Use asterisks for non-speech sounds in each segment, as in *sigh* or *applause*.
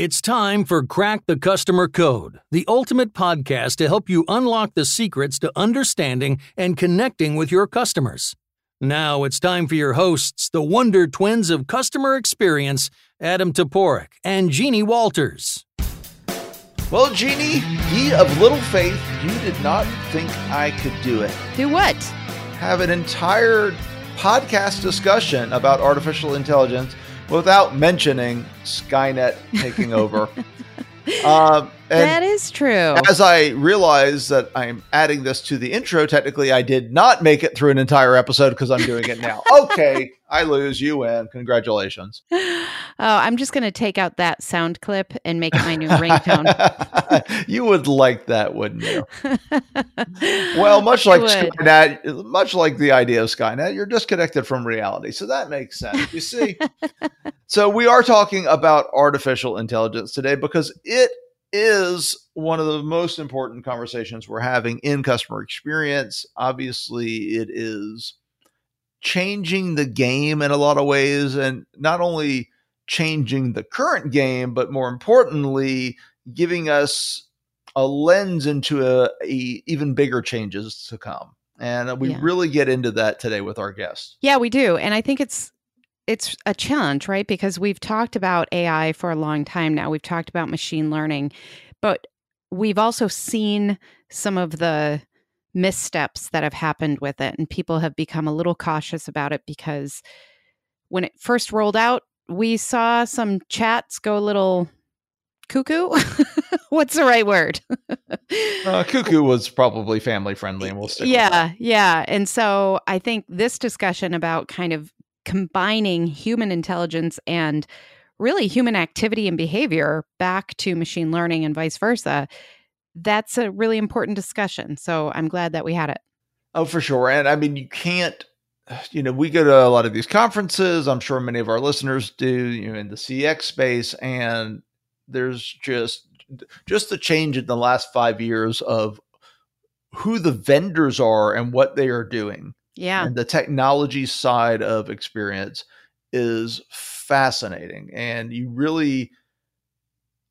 It's time for Crack the Customer Code, the ultimate podcast to help you unlock the secrets to understanding and connecting with your customers. Now it's time for your hosts, the Wonder Twins of Customer Experience, Adam Toporek and Jeannie Walters. Well, Jeannie, ye of little faith, you did not think I could do it. Do what? Have an entire podcast discussion about artificial intelligence without mentioning Skynet taking over. *laughs* Uh, um, that is true. As I realize that I'm adding this to the intro, technically I did not make it through an entire episode because I'm doing it now. *laughs* okay, I lose, you win. Congratulations. Oh, I'm just going to take out that sound clip and make it my new ringtone. *laughs* you would like that, wouldn't you? *laughs* well, much like Skynet, much like the idea of Skynet, you're disconnected from reality. So that makes sense. You see? so we are talking about artificial intelligence today because it is one of the most important conversations we're having in customer experience. Obviously, it is changing the game in a lot of ways, and not only changing the current game, but more importantly, giving us a lens into a, a even bigger changes to come. And we yeah. really get into that today with our guest. Yeah, we do. And I think it's it's a challenge, right? Because we've talked about AI for a long time now. We've talked about machine learning, but we've also seen some of the missteps that have happened with it. And people have become a little cautious about it because when it first rolled out, we saw some chats go a little cuckoo. *laughs* What's the right word? uh, cuckoo was probably family friendly, and we'll stick. Yeah, yeah. And so I think this discussion about kind of combining human intelligence and really human activity and behavior back to machine learning and vice versa, that's a really important discussion. So I'm glad that we had it. Oh, for sure. And I mean, you can't, *sighs* you know, we go to a lot of these conferences. I'm sure many of our listeners do, you know, in the CX space. And there's just, just the change in the last five years of who the vendors are and what they are doing. Yeah. And the technology side of experience is fascinating. And you really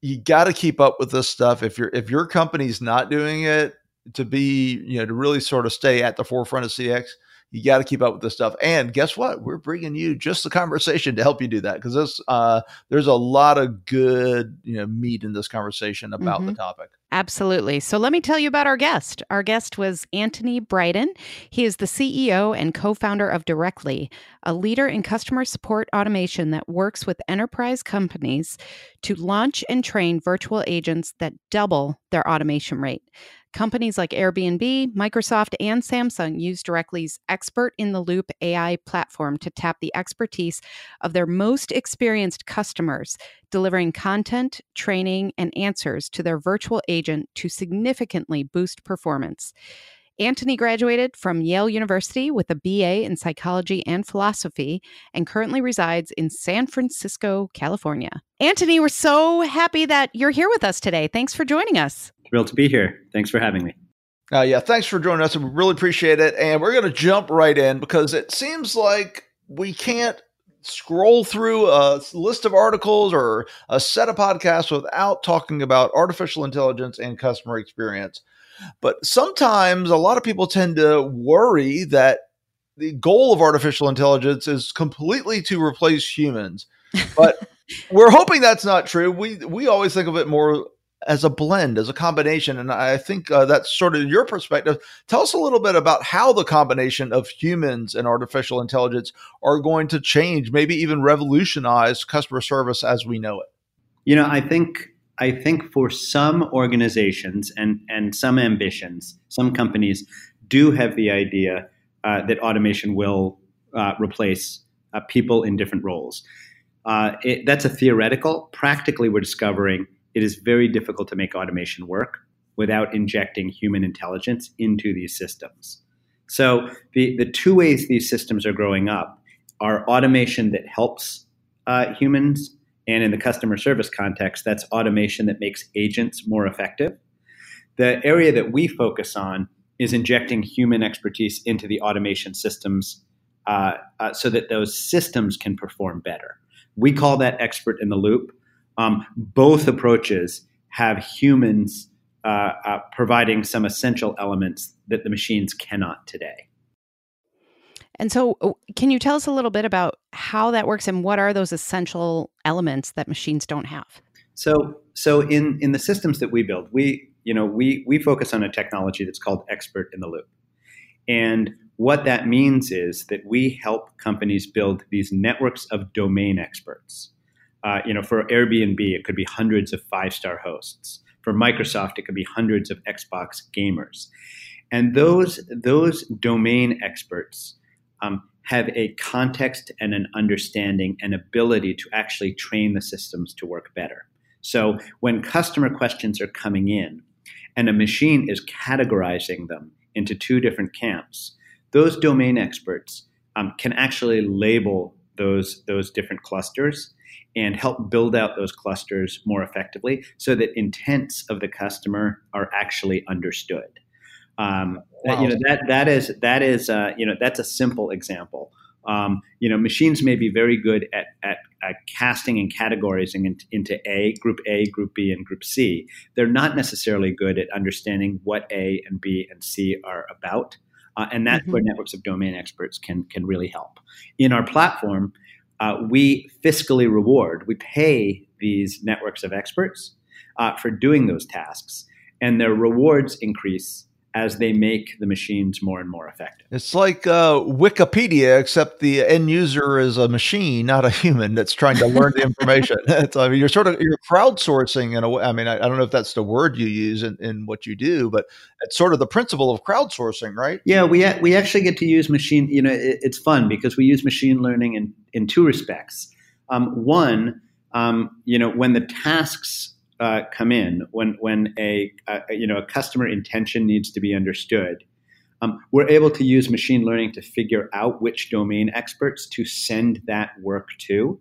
you got to keep up with this stuff if your if your company's not doing it to be, you know, to really sort of stay at the forefront of CX you got to keep up with this stuff. And guess what? We're bringing you just the conversation to help you do that because this uh, there's a lot of good you know meat in this conversation about mm-hmm. the topic. Absolutely. So let me tell you about our guest. Our guest was Anthony Brydon. He is the CEO and co-founder of Directly, a leader in customer support automation that works with enterprise companies to launch and train virtual agents that double their automation rate. Companies like Airbnb, Microsoft, and Samsung use Directly's expert in the loop AI platform to tap the expertise of their most experienced customers, delivering content, training, and answers to their virtual agent to significantly boost performance. Antony graduated from Yale University with a BA in psychology and philosophy and currently resides in San Francisco, California. Antony, we're so happy that you're here with us today. Thanks for joining us. Thrilled to be here. Thanks for having me. Uh, yeah, thanks for joining us. We really appreciate it. And we're going to jump right in because it seems like we can't scroll through a list of articles or a set of podcasts without talking about artificial intelligence and customer experience. But sometimes a lot of people tend to worry that the goal of artificial intelligence is completely to replace humans. But *laughs* we're hoping that's not true. We we always think of it more as a blend, as a combination. And I think uh, that's sort of your perspective. Tell us a little bit about how the combination of humans and artificial intelligence are going to change, maybe even revolutionize customer service as we know it. You know, I think I think for some organizations and and some ambitions, some companies do have the idea uh, that automation will uh, replace uh, people in different roles. Uh, it, that's a theoretical. Practically, we're discovering it is very difficult to make automation work without injecting human intelligence into these systems. So the, the two ways these systems are growing up are automation that helps uh, humans, and in the customer service context, that's automation that makes agents more effective. The area that we focus on is injecting human expertise into the automation systems uh, uh, so that those systems can perform better. We call that expert in the loop. Um, both approaches have humans uh, uh, providing some essential elements that the machines cannot today. And so, uh, can you tell us a little bit about how that works and what are those essential elements that machines don't have? So, so in in the systems that we build, we you know we we focus on a technology that's called expert in the loop, and what that means is that we help companies build these networks of domain experts. Uh, you know, for Airbnb, it could be hundreds of five star hosts. For Microsoft, it could be hundreds of Xbox gamers, and those those domain experts um, have a context and an understanding and ability to actually train the systems to work better. So when customer questions are coming in and a machine is categorizing them into two different camps, those domain experts um, can actually label those, those different clusters and help build out those clusters more effectively so that intents of the customer are actually understood. Um, wow. You know that that is that is uh, you know that's a simple example. Um, you know, machines may be very good at, at, at casting and categorizing into, into, A, Group A, Group B, and Group C. They're not necessarily good at understanding what A and B and C are about, uh, and that's mm-hmm. where networks of domain experts can can really help. In our platform, uh, we fiscally reward, we pay these networks of experts uh, for doing those tasks, and their rewards increase as they make the machines more and more effective. It's like uh, Wikipedia, except the end user is a machine, not a human that's trying to learn the information. *laughs* I mean, you're sort of you're crowdsourcing in a way. I mean, I, I, don't know if that's the word you use in, in what you do, but it's sort of the principle of crowdsourcing, right? Yeah, we we actually get to use machine. You know, it, it's fun because we use machine learning in in two respects. Um, one, um, you know, when the tasks uh, come in when when a, a, you know a customer intention needs to be understood. Um, we're able to use machine learning to figure out which domain experts to send that work to,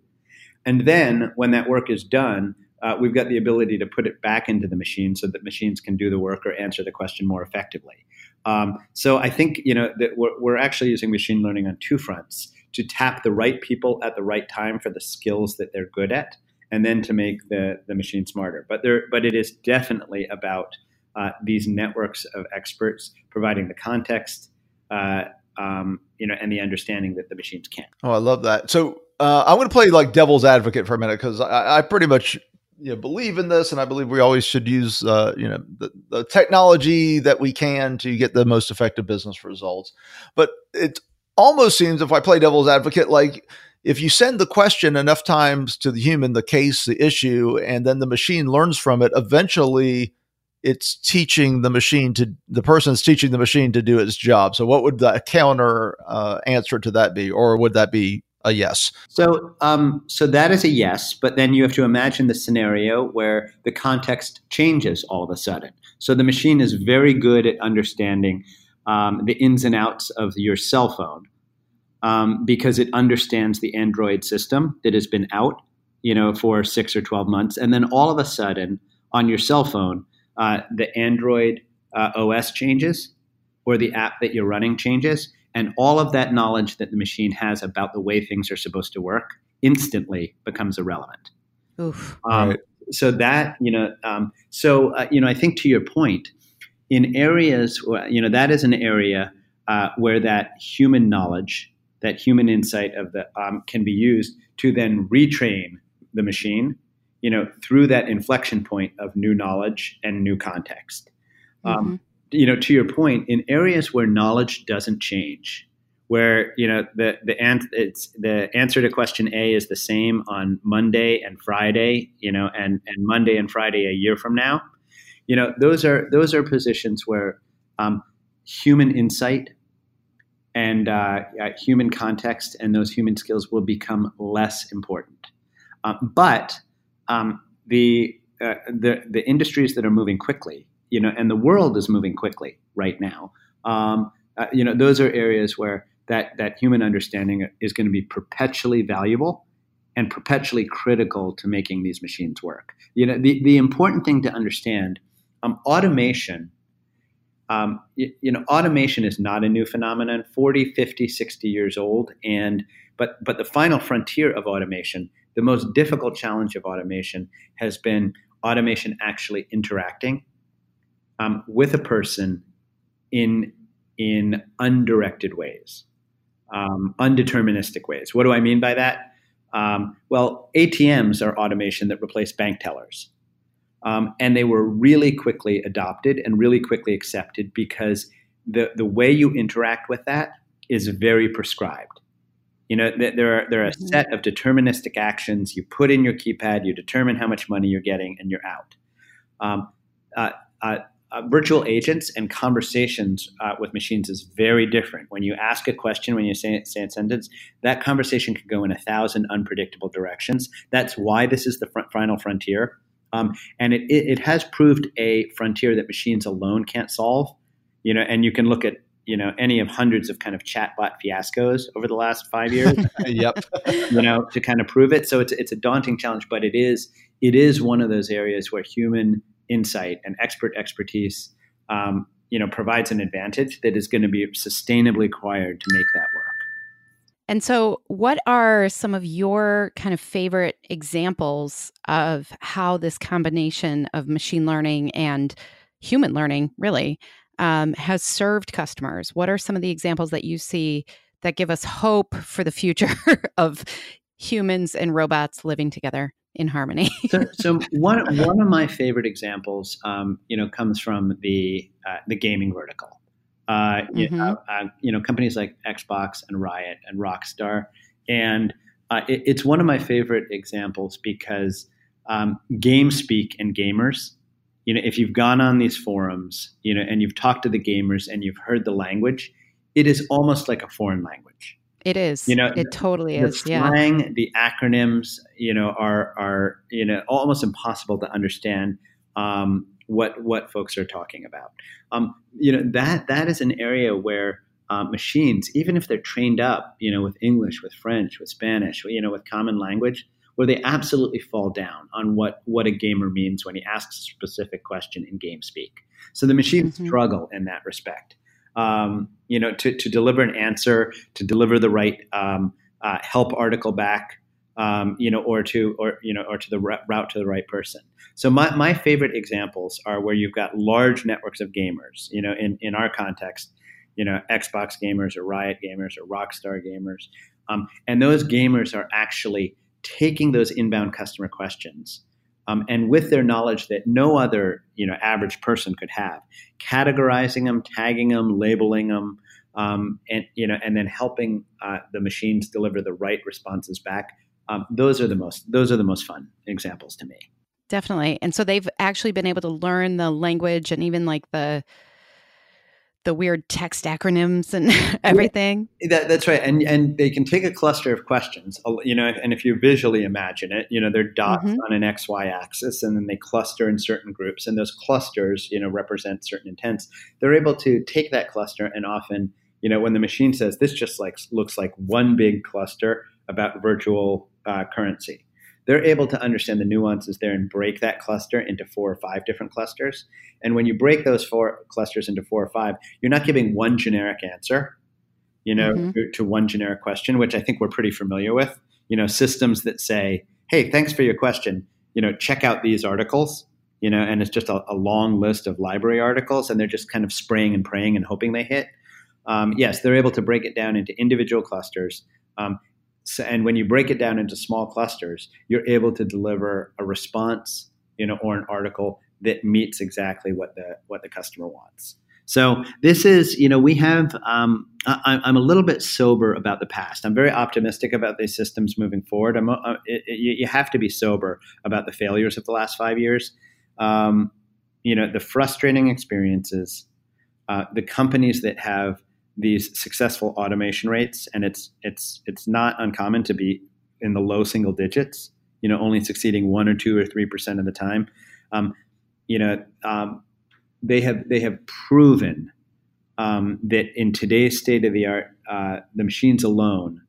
and then when that work is done, uh, we've got the ability to put it back into the machine so that machines can do the work or answer the question more effectively. Um, so I think you know that we're, we're actually using machine learning on two fronts to tap the right people at the right time for the skills that they're good at and then to make the, the machine smarter. But there, but it is definitely about uh, these networks of experts providing the context, uh, um, you know, and the understanding that the machines can't. Oh, I love that. So uh, I'm going to play like devil's advocate for a minute because I, I, pretty much you know, believe in this, and I believe we always should use uh, you know the, the technology that we can to get the most effective business results. But it almost seems, if I play devil's advocate, like if you send the question enough times to the human, the case, the issue, and then the machine learns from it, eventually it's teaching the machine to the person's teaching the machine to do its job. So, what would the counter uh, answer to that be, or would that be a yes? So, um, so that is a yes, but then you have to imagine the scenario where the context changes all of a sudden. So, the machine is very good at understanding um, the ins and outs of your cell phone um, because it understands the Android system that has been out, you know, for six or twelve months, and then all of a sudden on your cell phone, uh, the Android uh, OS changes or the app that you're running changes, and all of that knowledge that the machine has about the way things are supposed to work instantly becomes irrelevant. Oof. Um, right. So that you know, um, so uh, you know, I think to your point, in areas, you know, that is an area uh, where that human knowledge that human insight of the um, can be used to then retrain the machine you know through that inflection point of new knowledge and new context um, mm-hmm. you know to your point in areas where knowledge doesn't change where you know the the an- it's the answer to question A is the same on Monday and Friday, you know, and and Monday and Friday a year from now, you know, those are those are positions where um, human insight and uh, human context and those human skills will become less important. Um, but um, the, uh, the the industries that are moving quickly, you know, and the world is moving quickly right now. Um, uh, you know, those are areas where that that human understanding is going to be perpetually valuable and perpetually critical to making these machines work. You know, the the important thing to understand, um, automation um, you, you, know, automation is not a new phenomenon, 40, 50, 60 years old. And, but, but the final frontier of automation, the most difficult challenge of automation has been automation actually interacting um, with a person in in undirected ways, um, undeterministic ways. What do I mean by that? Um, well, ATMs are automation that replace bank tellers. Um, and they were really quickly adopted and really quickly accepted because the, the way you interact with that is very prescribed. You know, there are, there are a mm-hmm. set of deterministic actions. You put in your keypad, you determine how much money you're getting, and you're out. Um, uh, uh, uh, virtual agents and conversations uh, with machines is very different. When you ask a question, when you say, say a sentence, that conversation can go in a thousand unpredictable directions. That's why this is the front, final frontier. Um, and it, it, it, has proved a frontier that machines alone can't solve. You know, and you can look at you know any of hundreds of kind of chatbot fiascos over the last five years. *laughs* yep. You know, to kind of prove it. So it's it's a daunting challenge, but it is it is one of those areas where human insight and expert expertise, um, you know, provides an advantage that is going to be sustainably acquired to make that work. And so, what are some of your kind of favorite examples of how this combination of machine learning and human learning really um, has served customers? What are some of the examples that you see that give us hope for the future *laughs* of humans and robots living together? in harmony. so, so *laughs* one one of my favorite examples, um, you know, comes from the uh, the gaming vertical. Uh, mm-hmm. you, know, uh, you, know, companies like Xbox and Riot and Rockstar, and uh, it, it's one of my favorite examples because um, game speak and gamers. You know, if you've gone on these forums, you know, and you've talked to the gamers and you've heard the language, it is almost like a foreign language. It is. You know, it totally the is. Slang, yeah. the acronyms, you know, are are you know almost impossible to understand um, what what folks are talking about. Um, you know that that is an area where uh, machines, even if they're trained up, you know, with English, with French, with Spanish, you know, with common language, where they absolutely fall down on what what a gamer means when he asks a specific question in game speak. So the machines mm-hmm. struggle in that respect um, you know, to, to deliver an answer, to deliver the right um, uh, help article back, um, you know, or to or you know, or to the route to the right person. So my, my favorite examples are where you've got large networks of gamers. You know, in in our context, you know, Xbox gamers or Riot gamers or Rockstar gamers, um, and those gamers are actually taking those inbound customer questions um, and with their knowledge that no other you know average person could have, categorizing them, tagging them, labeling them, um, and you know, and then helping uh, the machines deliver the right responses back. Um, those are the most those are the most fun examples to me. Definitely, and so they've actually been able to learn the language and even like the the weird text acronyms and *laughs* everything. That, that's right, and and they can take a cluster of questions, you know, and if you visually imagine it, you know, they're dots mm-hmm. on an x y axis, and then they cluster in certain groups, and those clusters, you know, represent certain intents. They're able to take that cluster and often, you know, when the machine says this just like looks like one big cluster about virtual uh, currency they're able to understand the nuances there and break that cluster into four or five different clusters. And when you break those four clusters into four or five, you're not giving one generic answer, you know, mm-hmm. to, to one generic question, which I think we're pretty familiar with. You know, systems that say, "Hey, thanks for your question. You know, check out these articles." You know, and it's just a, a long list of library articles, and they're just kind of spraying and praying and hoping they hit. Um, yes, they're able to break it down into individual clusters. Um, so, and when you break it down into small clusters, you're able to deliver a response, you know, or an article that meets exactly what the what the customer wants. So this is, you know, we have. Um, I, am a little bit sober about the past. I'm very optimistic about these systems moving forward. I'm, uh, it, it, you have to be sober about the failures of the last five years. Um, you know, the frustrating experiences, uh, the companies that have these successful automation rates, and it's it's it's not uncommon to be in the low single digits. You know, only succeeding one or two or three percent of the time. Um, you know, um, they have they have proven um, that in today's state of the art, uh, the machines alone,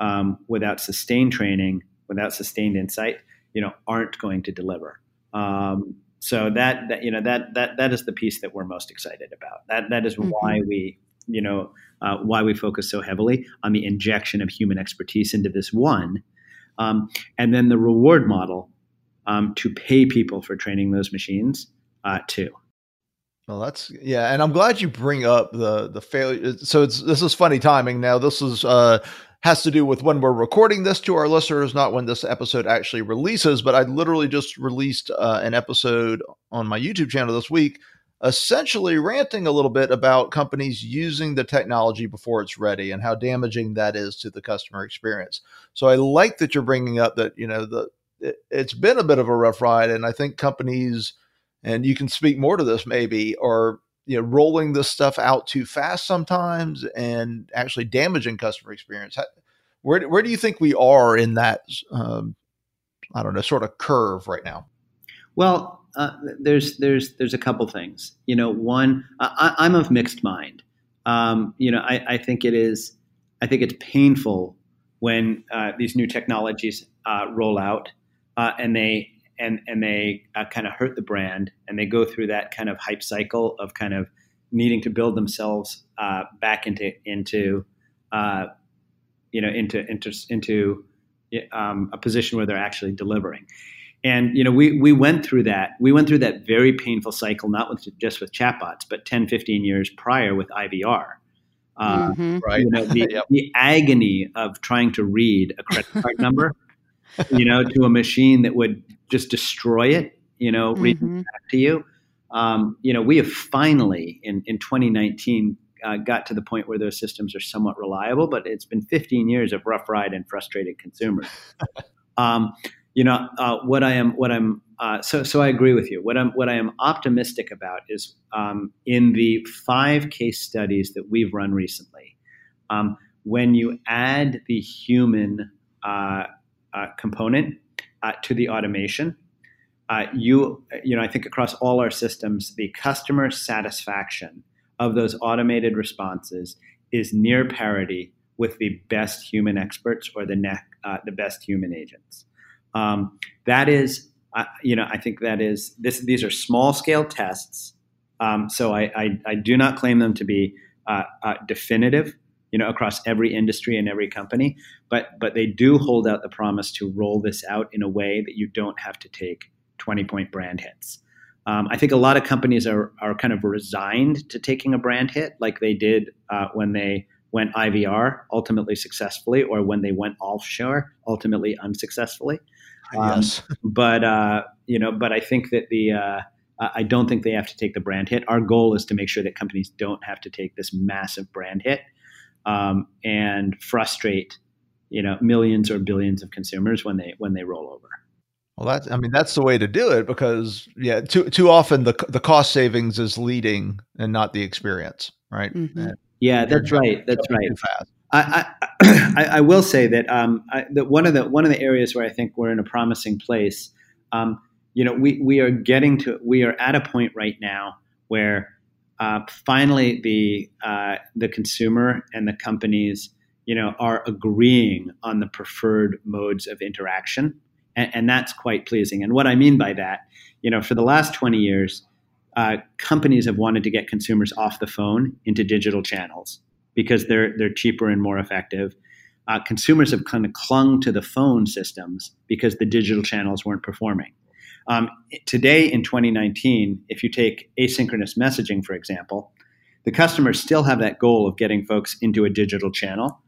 um, without sustained training, without sustained insight, you know, aren't going to deliver. Um, so that, that you know that that that is the piece that we're most excited about. That that is mm-hmm. why we you know, uh, why we focus so heavily on the injection of human expertise into this one. um, and then the reward model um, to pay people for training those machines uh, too. Well, that's yeah, and I'm glad you bring up the the failure. So it's this is funny timing. Now this is uh has to do with when we're recording this to our listeners, not when this episode actually releases. But I literally just released uh, an episode on my YouTube channel this week, essentially ranting a little bit about companies using the technology before it's ready and how damaging that is to the customer experience. So I like that you're bringing up that you know the it, it's been a bit of a rough ride, and I think companies and you can speak more to this maybe, or you know, rolling this stuff out too fast sometimes and actually damaging customer experience. Where where do you think we are in that? Um, I don't know, sort of curve right now. Well, uh, there's there's there's a couple things. You know, one, I, am of mixed mind. Um, you know, I, I, think it is. I think it's painful when uh, these new technologies uh, roll out uh, and they and and they uh, kind of hurt the brand and they go through that kind of hype cycle of kind of needing to build themselves back into into you know into into into um, a position where they're actually delivering and you know we we went through that we went through that very painful cycle not with just with chatbots but 10 15 years prior with IVR uh, mm-hmm. right you know *laughs* the, yep. the agony of trying to read a credit card number *laughs* you know, to a machine that would just destroy it, you know, mm-hmm. back to you. Um, you know, we have finally in, in 2019 uh, got to the point where those systems are somewhat reliable, but it's been 15 years of rough ride and frustrated consumers. *laughs* um, you know, uh, what I am, what I'm, uh, so so I agree with you. What I'm, what I am optimistic about is um, in the five case studies that we've run recently, um, when you add the human uh, uh, component uh, to the automation. Uh, you, you know, I think across all our systems, the customer satisfaction of those automated responses is near parity with the best human experts or the ne- the best human agents. Um, that is, uh, you know, I think that is this. These are small scale tests, um, so I, I, I, do not claim them to be uh, definitive you know, across every industry and every company. But but they do hold out the promise to roll this out in a way that you don't have to take 20 point brand hits. Um, I think a lot of companies are are kind of resigned to taking a brand hit, like they did uh, when they went IVR, ultimately successfully, or when they went offshore, ultimately unsuccessfully. Um, yes, *laughs* but uh, you know, but I think that the uh, I don't think they have to take the brand hit. Our goal is to make sure that companies don't have to take this massive brand hit um, and frustrate you know millions or billions of consumers when they when they roll over. Well, that's I mean that's the way to do it because yeah, too too often the the cost savings is leading and not the experience, right? Mm-hmm. Yeah, that's right. That's right. I, *clears throat* I, I will say that um, I, that one of the one of the areas where I think we're in a promising place. Um, you know, we we are getting to we are at a point right now where uh, finally the uh, the consumer and the companies you know are agreeing on the preferred modes of interaction and, and, that's quite pleasing and what i mean by that you know for the last 20 years uh, companies have wanted to get consumers off the phone into digital channels because they're they're cheaper and more effective uh, consumers have kind of clung to the phone systems because the digital channels weren't performing um, today in 2019, if you take asynchronous messaging, for example, the customers still have that goal of getting folks into a digital channel.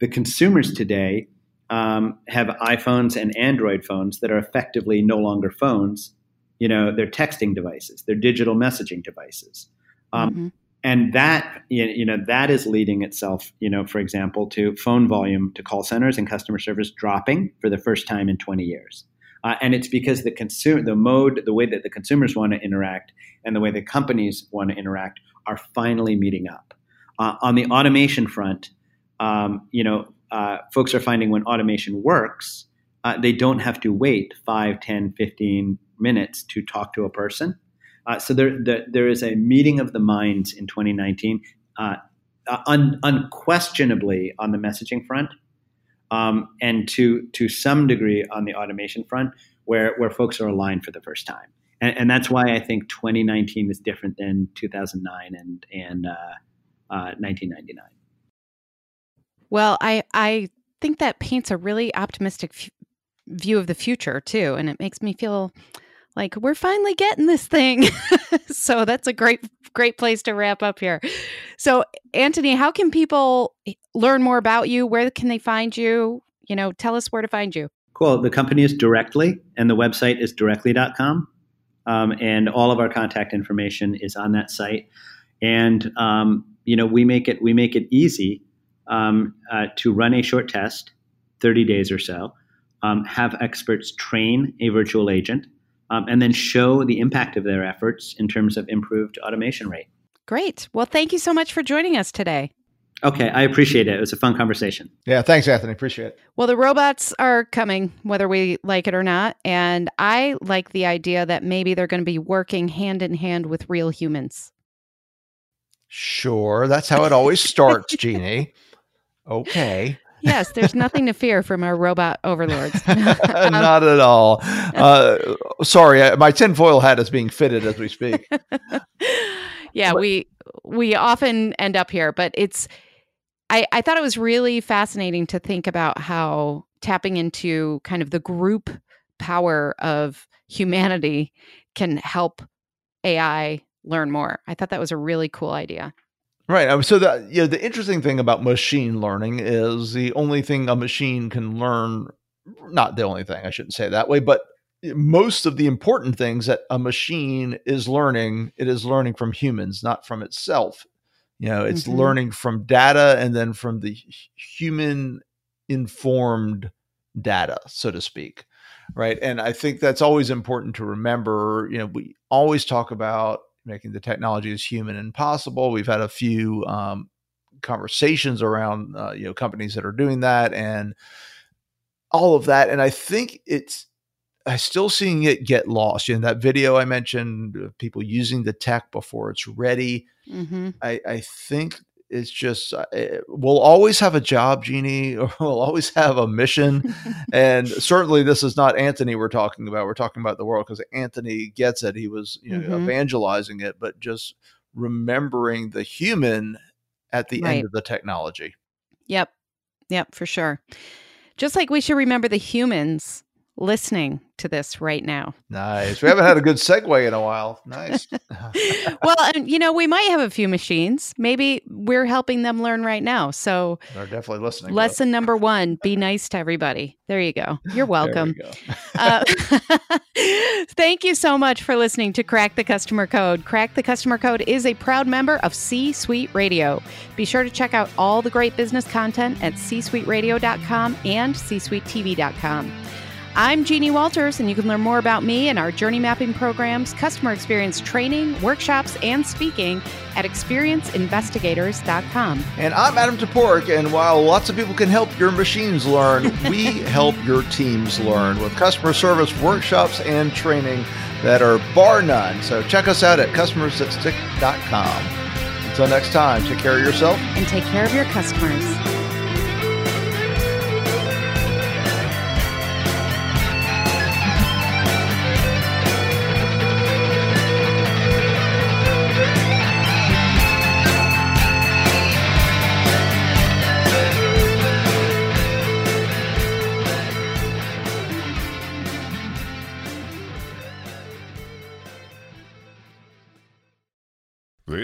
The consumers today um, have iPhones and Android phones that are effectively no longer phones. You know, they're texting devices, they're digital messaging devices. Um, mm-hmm. And that, you know, that is leading itself, you know, for example, to phone volume to call centers and customer service dropping for the first time in 20 years. Uh, and it's because the consumer, the mode, the way that the consumers want to interact, and the way the companies want to interact are finally meeting up. Uh, on the automation front, um, you know, uh, folks are finding when automation works, uh, they don't have to wait 5, 10, 15 minutes to talk to a person. Uh, so there, the, there is a meeting of the minds in 2019, uh, un, unquestionably on the messaging front um, and to to some degree on the automation front, where where folks are aligned for the first time, and, and that's why I think 2019 is different than 2009 and and uh, uh, 1999. Well, I I think that paints a really optimistic f- view of the future too, and it makes me feel like we're finally getting this thing. *laughs* so that's a great great place to wrap up here. So Anthony, how can people learn more about you? Where can they find you? You know, tell us where to find you. Cool. The company is Directly, and the website is directly.com. Um, and all of our contact information is on that site. And um, you know, we make it we make it easy um, uh, to run a short test, thirty days or so, um, have experts train a virtual agent, um, and then show the impact of their efforts in terms of improved automation rate. Great. Well, thank you so much for joining us today. Okay, I appreciate it. It was a fun conversation. Yeah, thanks, Anthony. Appreciate it. Well, the robots are coming, whether we like it or not. And I like the idea that maybe they're going to be working hand in hand with real humans. Sure. That's how it always starts, Jeannie. *laughs* Okay. Yes, there's nothing to fear from our robot overlords. *laughs* Not at all. Uh, sorry, my tinfoil hat is being fitted as we speak. *laughs* yeah, we we often end up here, but it's I, I thought it was really fascinating to think about how tapping into kind of the group power of humanity can help AI learn more. I thought that was a really cool idea. Right. Um, so the you know, the interesting thing about machine learning is the only thing a machine can learn not the only thing, I shouldn't say that way, but most of the important things that a machine is learning, it is learning from humans, not from itself. You know, it's mm-hmm. learning from data and then from the human informed data, so to speak. Right. And I think that's always important to remember. You know, we always talk about making the technology as human and possible. We've had a few um, conversations around, uh, you know, companies that are doing that and all of that. And I think it's, I still seeing it get lost. In that video I mentioned, people using the tech before it's ready. Mm-hmm. I, I think it's just it, uh, eh, we'll always have a job, Jeannie. *laughs* Or we'll always have a mission, *laughs* and certainly this is not anthony we're talking about. We're talking about the world because anthony gets it. He was you know mm-hmm. evangelizing it, but just remembering the human at the right. end of the technology. Yep, yep, for sure. Just like we should remember the humans listening to this right now. Nice. We haven't had a good segue in a while. Nice. *laughs* *laughs* well, and you know, we might have a few machines. Maybe we're helping them learn right now. So they're definitely listening. Lesson number one: be nice to everybody. There you go. You're *laughs* welcome. Go. uh, thank you so much for listening to Crack the Customer Code. Crack the Customer Code is a proud member of C Suite Radio. Be sure to check out all the great business content at c suite csuiteradio.com and c suite csuitetv.com. I'm Jeannie Walters, and you can learn more about me and our journey mapping programs, customer experience training, workshops, and speaking at experienceinvestigators.com. And I'm Adam Toporek, and while lots of people can help your machines learn, we *laughs* help your teams learn with customer service workshops and training that are bar none. So check us out at customersthatstick.com. Until next time, take care of yourself and take care of your customers.